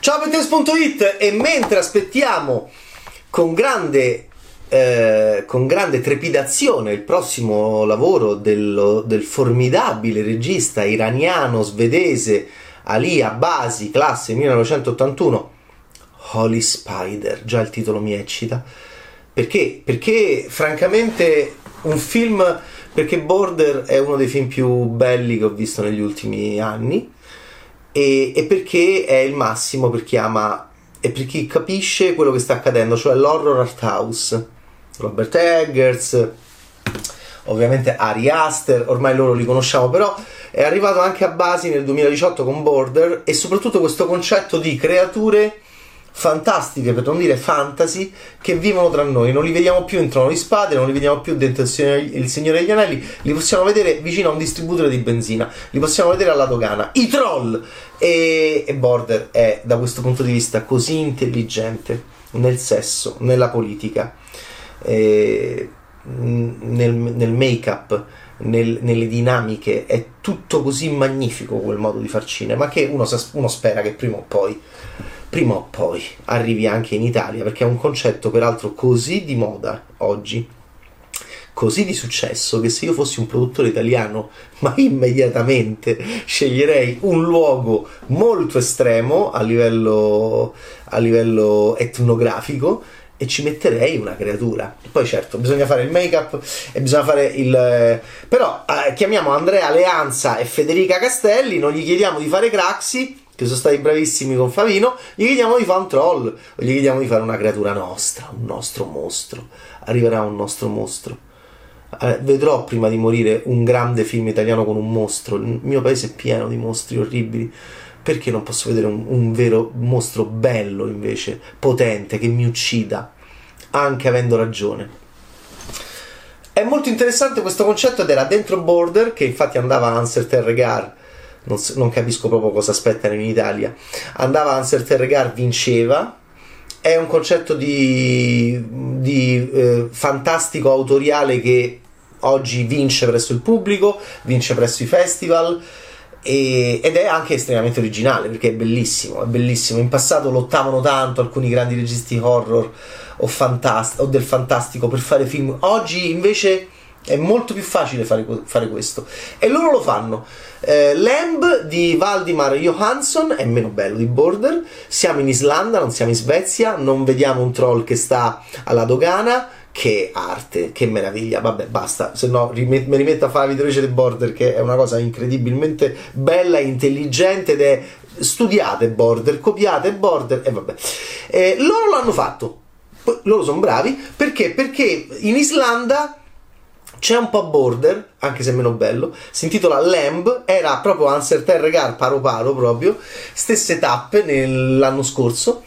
Ciao Petes.it e mentre aspettiamo con grande, eh, con grande trepidazione il prossimo lavoro dello, del formidabile regista iraniano svedese Ali Abbasi, classe 1981, Holy Spider, già il titolo mi eccita. Perché? Perché francamente un film, perché Border è uno dei film più belli che ho visto negli ultimi anni e, e perché è il massimo per chi ama e per chi capisce quello che sta accadendo, cioè l'horror art house. Robert Eggers, ovviamente Ari Aster, ormai loro li conosciamo, però è arrivato anche a basi nel 2018 con Border e soprattutto questo concetto di creature fantastiche, per non dire fantasy, che vivono tra noi. Non li vediamo più in Trono di Spade, non li vediamo più dentro il Signore, il Signore degli Anelli, li possiamo vedere vicino a un distributore di benzina, li possiamo vedere alla dogana. I troll! E, e Border è da questo punto di vista così intelligente nel sesso, nella politica, nel, nel make-up. Nel, nelle dinamiche è tutto così magnifico quel modo di far cinema che uno, uno spera che prima o poi prima o poi arrivi anche in Italia, perché è un concetto peraltro così di moda oggi, così di successo, che se io fossi un produttore italiano, ma immediatamente sceglierei un luogo molto estremo a livello, a livello etnografico e ci metterei una creatura. Poi certo, bisogna fare il make-up e bisogna fare il... però eh, chiamiamo Andrea Leanza e Federica Castelli, non gli chiediamo di fare Craxi, che sono stati bravissimi con Favino, gli chiediamo di fare un troll, o gli chiediamo di fare una creatura nostra, un nostro mostro. Arriverà un nostro mostro. Eh, vedrò prima di morire un grande film italiano con un mostro. Il mio paese è pieno di mostri orribili. Perché non posso vedere un, un vero mostro bello invece, potente, che mi uccida, anche avendo ragione? È molto interessante questo concetto ed era dentro Border, che infatti andava a Anser Terregar non, non capisco proprio cosa aspettano in Italia. Andava Ansel Terregar, vinceva. È un concetto di, di eh, fantastico autoriale che oggi vince presso il pubblico, vince presso i festival. E, ed è anche estremamente originale perché è bellissimo, è bellissimo. In passato lottavano tanto alcuni grandi registi horror o, fantast- o del fantastico per fare film. Oggi invece è molto più facile fare, fare questo e loro lo fanno. Eh, Lamb di Valdimar Johansson è meno bello di Border. Siamo in Islanda, non siamo in Svezia. Non vediamo un troll che sta alla dogana. Che arte, che meraviglia. Vabbè, basta. Se no, mi rimetto a fare la videorecita di Border, che è una cosa incredibilmente bella, intelligente ed è studiate Border, copiate Border e vabbè. Eh, loro l'hanno fatto. Loro sono bravi perché? Perché in Islanda c'è un po' border, anche se meno bello. Si intitola Lamb. Era proprio Answer Terregar paro paro proprio. Stesse tappe nell'anno scorso.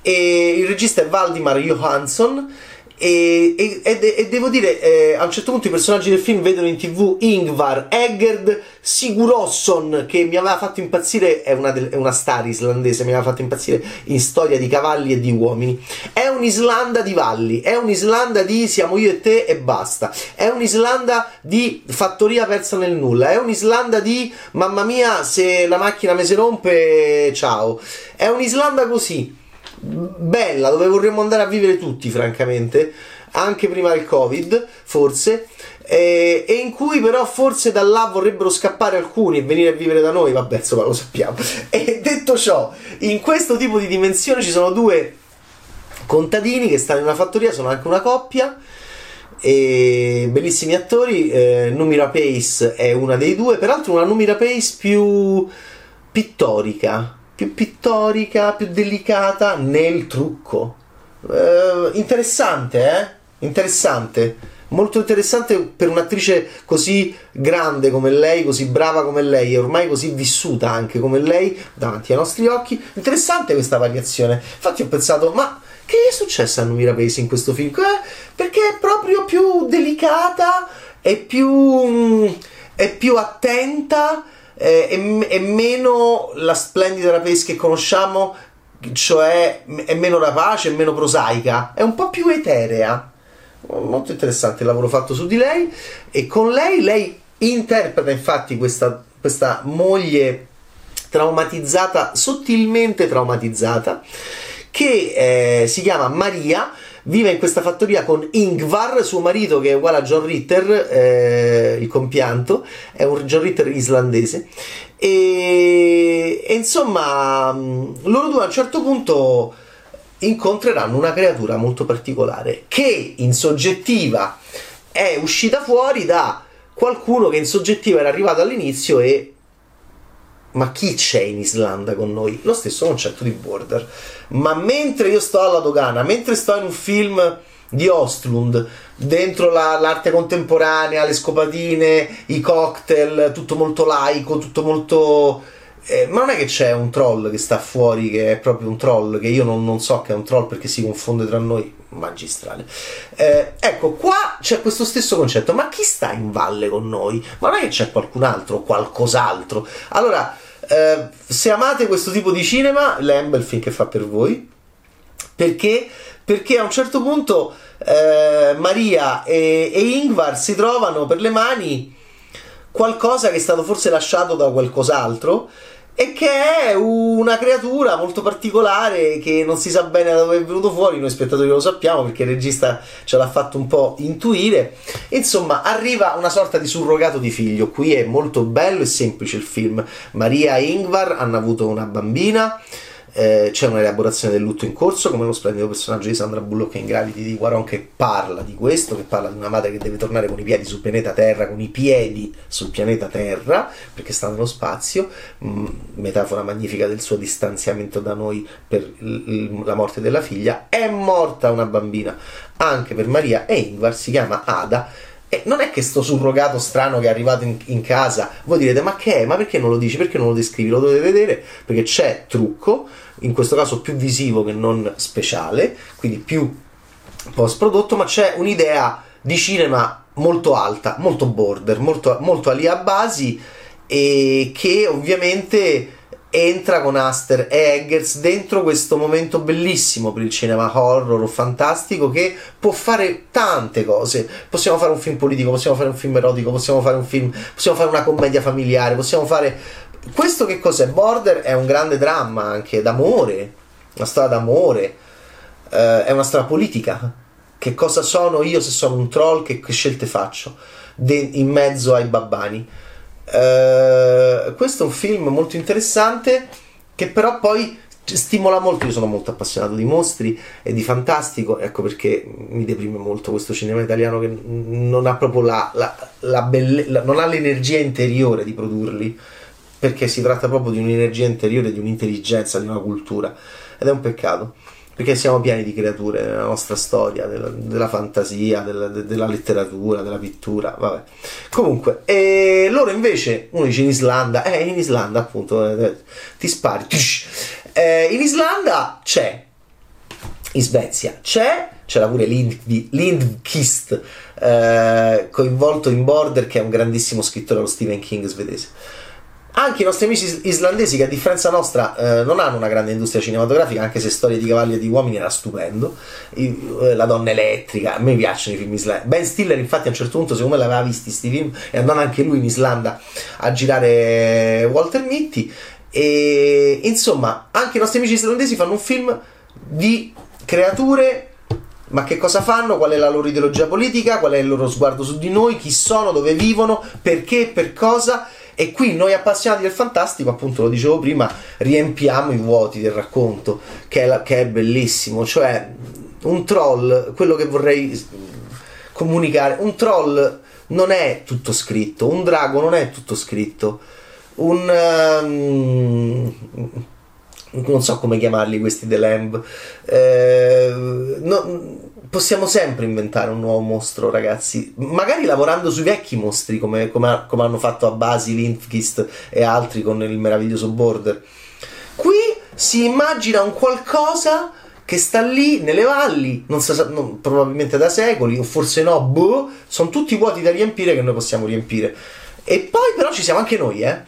E il regista è Valdimar Johansson e, e, e, e, devo dire, eh, a un certo punto i personaggi del film vedono in tv Ingvar Eggerd Sigurosson, che mi aveva fatto impazzire, è una, del, è una, star islandese, mi aveva fatto impazzire in storia di cavalli e di uomini. È un'Islanda di valli, è un'Islanda di siamo io e te e basta. È un'Islanda di fattoria persa nel nulla, è un'Islanda di mamma mia se la macchina mi si rompe, ciao. È un'Islanda così bella dove vorremmo andare a vivere tutti, francamente, anche prima del Covid, forse. Eh, e in cui però forse da là vorrebbero scappare alcuni e venire a vivere da noi, vabbè, insomma, lo sappiamo. E detto ciò, in questo tipo di dimensione ci sono due contadini che stanno in una fattoria, sono anche una coppia. E bellissimi attori. Eh, Numira Pace è una dei due, peraltro una Numira Pace più pittorica più pittorica, più delicata nel trucco. Eh, interessante, eh? Interessante. Molto interessante per un'attrice così grande come lei, così brava come lei e ormai così vissuta anche come lei davanti ai nostri occhi. Interessante questa variazione. Infatti ho pensato, ma che è successo a Numira Pace in questo film? Eh, perché è proprio più delicata, è più, è più attenta eh, è, è, meno la splendida rapace che conosciamo, cioè è meno rapace, è meno prosaica, è un po' più eterea. Molto interessante il lavoro fatto su di lei e con lei lei interpreta infatti questa, questa moglie traumatizzata, sottilmente traumatizzata, che eh, si chiama Maria vive in questa fattoria con Ingvar, suo marito che è uguale a John Ritter, eh, il compianto, è un John Ritter islandese. E, e insomma, loro due a un certo punto incontreranno una creatura molto particolare che in soggettiva è uscita fuori da qualcuno che in soggettiva era arrivato all'inizio e ma chi c'è in Islanda con noi? Lo stesso concetto di border. Ma mentre io sto alla dogana, mentre sto in un film di Ostlund, dentro la, l'arte contemporanea, le scopatine, i cocktail, tutto molto laico, tutto molto... Eh, ma non è che c'è un troll che sta fuori, che è proprio un troll, che io non, non so che è un troll perché si confonde tra noi, magistrale. Eh, ecco, qua c'è questo stesso concetto, ma chi sta in valle con noi? Ma non è che c'è qualcun altro qualcos'altro? Allora, eh, se amate questo tipo di cinema, Lamb è il film che fa per voi. Perché? Perché a un certo punto eh, Maria e, e Ingvar si trovano per le mani qualcosa che è stato forse lasciato da qualcos'altro e che è una creatura molto particolare che non si sa bene da dove è venuto fuori, noi spettatori lo sappiamo perché il regista ce l'ha fatto un po' intuire. Insomma, arriva una sorta di surrogato di figlio. Qui è molto bello e semplice il film. Maria e Ingvar hanno avuto una bambina eh, c'è un'elaborazione del lutto in corso, come lo splendido personaggio di Sandra Bullock in Gravity di Quaron che parla di questo, che parla di una madre che deve tornare con i piedi sul pianeta Terra, con i piedi sul pianeta Terra, perché sta nello spazio, mh, mm, metafora magnifica del suo distanziamento da noi per l- la morte della figlia. È morta una bambina anche per Maria e Ingvar si chiama Ada e non è che sto surrogato strano che è arrivato in, in, casa, voi direte ma che è? Ma perché non lo dici? Perché non lo descrivi? Lo dovete vedere perché c'è trucco, in questo caso più visivo che non speciale, quindi più post prodotto, ma c'è un'idea di cinema molto alta, molto border, molto, molto a basi e che ovviamente entra con Aster e Eggers dentro questo momento bellissimo per il cinema horror fantastico che può fare tante cose. Possiamo fare un film politico, possiamo fare un film erotico, possiamo fare un film, possiamo fare una commedia familiare, possiamo fare questo che cos'è? Border è un grande dramma anche d'amore, una storia d'amore, eh, è una storia politica. Che cosa sono io se sono un troll? Che, che scelte faccio De- in mezzo ai babbani? Uh, questo è un film molto interessante che però poi stimola molto. Io sono molto appassionato di mostri e di fantastico, ecco perché mi deprime molto questo cinema italiano che non ha proprio la, la, la belle, non ha l'energia interiore di produrli, perché si tratta proprio di un'energia interiore, di un'intelligenza, di una cultura ed è un peccato perché siamo pieni di creature nella nostra storia, della, della fantasia, della, della, letteratura, della pittura, vabbè. Comunque, e loro invece, uno dice in Islanda, eh, in Islanda appunto, eh, ti spari, eh, in Islanda c'è, in Svezia c'è, c'era pure Lindkist, eh, coinvolto in Border, che è un grandissimo scrittore, lo Stephen King svedese anche i nostri amici islandesi, che a differenza nostra eh, non hanno una grande industria cinematografica, anche se Storie di cavalli e di uomini era stupendo. I, eh, la donna elettrica, a me piacciono i film islandesi. Ben Stiller, infatti, a un certo punto, secondo me, l'aveva visti questi film e andò anche lui in Islanda a girare Walter Mitty. E insomma, anche i nostri amici islandesi fanno un film di creature ma che cosa fanno? Qual è la loro ideologia politica? Qual è il loro sguardo su di noi? Chi sono? Dove vivono? Perché? Per cosa? E qui noi appassionati del fantastico, appunto lo dicevo prima, riempiamo i vuoti del racconto, che è, la, che è bellissimo. Cioè, un troll, quello che vorrei comunicare, un troll non è tutto scritto, un drago non è tutto scritto, un... Um, non so come chiamarli questi The Lamb. Eh, no, possiamo sempre inventare un nuovo mostro, ragazzi. Magari lavorando sui vecchi mostri, come, come, come hanno fatto a Basi, Lindkist e altri con il meraviglioso Border. Qui si immagina un qualcosa che sta lì nelle valli, non sa, non, probabilmente da secoli, o forse no, boh, sono tutti vuoti da riempire che noi possiamo riempire. E poi però ci siamo anche noi, eh?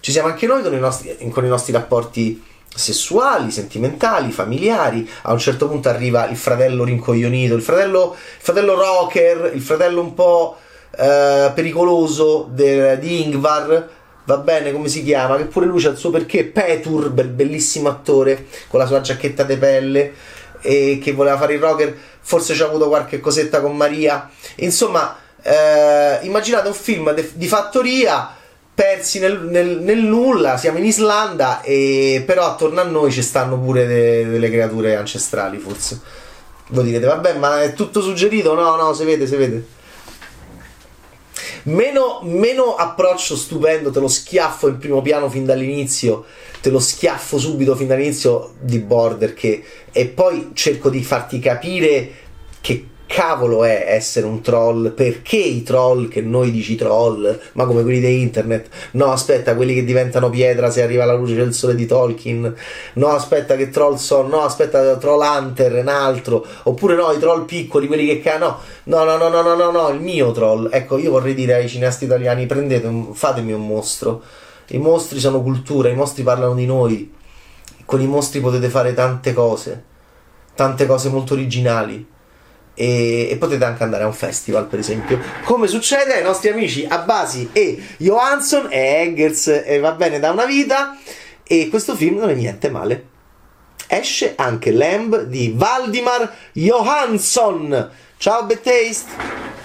Ci siamo anche noi con i nostri, con i nostri rapporti sessuali, sentimentali, familiari. A un certo punto arriva il fratello rincoglionito, il fratello, il fratello rocker, il fratello un po' eh, pericoloso de, di Ingvar, va bene come si chiama, che pure lui c'ha il suo perché, Petur, bel, bellissimo attore, con la sua giacchetta di pelle, e che voleva fare il rocker, forse ci ha avuto qualche cosetta con Maria, insomma, eh, immaginate un film de, di fattoria persi nel, nel, nel, nulla, siamo in Islanda, e però attorno a noi ci stanno pure de, delle creature ancestrali, forse. Voi direte, vabbè, ma è tutto suggerito? No, no, si vede, si vede. Meno, meno approccio stupendo, te lo schiaffo in primo piano fin dall'inizio, te lo schiaffo subito fin dall'inizio di Border che, e poi cerco di farti capire che cavolo è essere un troll? Perché i troll che noi dici troll, ma come quelli di internet? No, aspetta, quelli che diventano pietra se arriva la luce del sole di Tolkien. No, aspetta, che troll sono? No, aspetta, troll hunter, un altro. Oppure no, i troll piccoli, quelli che cano. No, no, no, no, no, no, no, il mio troll. Ecco, io vorrei dire ai cineasti italiani, prendete, un, fatemi un mostro. I mostri sono cultura, i mostri parlano di noi. Con i mostri potete fare tante cose, tante cose molto originali e, e, potete anche andare a un festival per esempio. Come succede? Ai nostri amici Abasi e Johansson e Eggers e va bene da una vita. E questo film non è niente male. Esce anche Lamb di Valdimar Johansson. Ciao Bad Taste